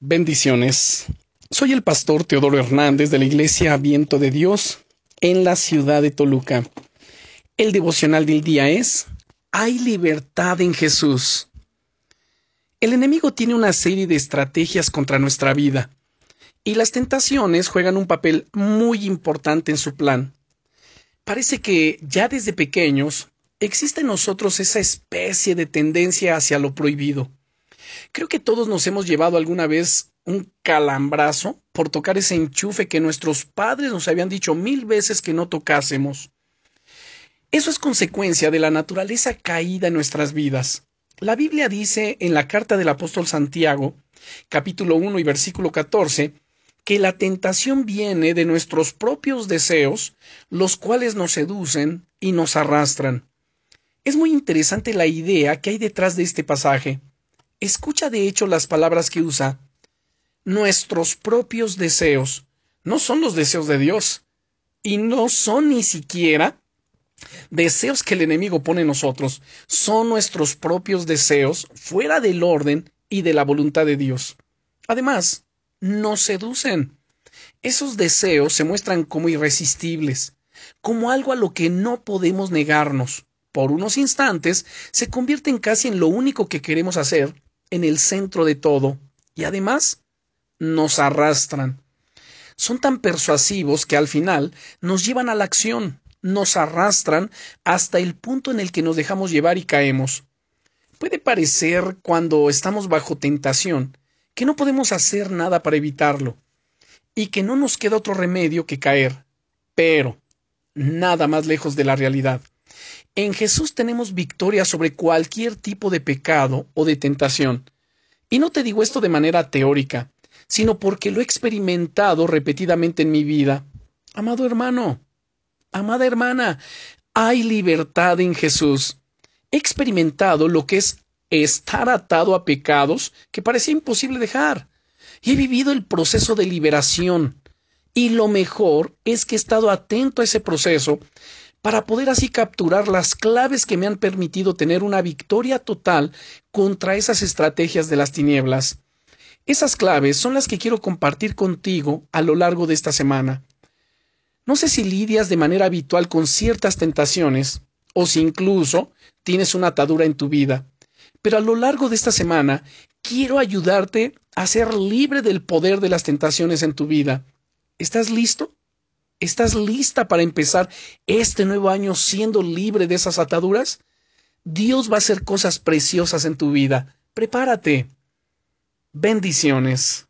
Bendiciones. Soy el pastor Teodoro Hernández de la Iglesia Viento de Dios en la ciudad de Toluca. El devocional del día es Hay libertad en Jesús. El enemigo tiene una serie de estrategias contra nuestra vida y las tentaciones juegan un papel muy importante en su plan. Parece que ya desde pequeños existe en nosotros esa especie de tendencia hacia lo prohibido Creo que todos nos hemos llevado alguna vez un calambrazo por tocar ese enchufe que nuestros padres nos habían dicho mil veces que no tocásemos. Eso es consecuencia de la naturaleza caída en nuestras vidas. La Biblia dice en la carta del apóstol Santiago, capítulo 1 y versículo 14, que la tentación viene de nuestros propios deseos, los cuales nos seducen y nos arrastran. Es muy interesante la idea que hay detrás de este pasaje. Escucha de hecho las palabras que usa. Nuestros propios deseos no son los deseos de Dios y no son ni siquiera deseos que el enemigo pone en nosotros, son nuestros propios deseos fuera del orden y de la voluntad de Dios. Además, nos seducen. Esos deseos se muestran como irresistibles, como algo a lo que no podemos negarnos. Por unos instantes se convierten casi en lo único que queremos hacer en el centro de todo y además nos arrastran. Son tan persuasivos que al final nos llevan a la acción, nos arrastran hasta el punto en el que nos dejamos llevar y caemos. Puede parecer cuando estamos bajo tentación que no podemos hacer nada para evitarlo y que no nos queda otro remedio que caer, pero nada más lejos de la realidad. En Jesús tenemos victoria sobre cualquier tipo de pecado o de tentación. Y no te digo esto de manera teórica, sino porque lo he experimentado repetidamente en mi vida. Amado hermano, amada hermana, hay libertad en Jesús. He experimentado lo que es estar atado a pecados que parecía imposible dejar. Y he vivido el proceso de liberación. Y lo mejor es que he estado atento a ese proceso para poder así capturar las claves que me han permitido tener una victoria total contra esas estrategias de las tinieblas. Esas claves son las que quiero compartir contigo a lo largo de esta semana. No sé si lidias de manera habitual con ciertas tentaciones, o si incluso tienes una atadura en tu vida, pero a lo largo de esta semana quiero ayudarte a ser libre del poder de las tentaciones en tu vida. ¿Estás listo? ¿Estás lista para empezar este nuevo año siendo libre de esas ataduras? Dios va a hacer cosas preciosas en tu vida. Prepárate. Bendiciones.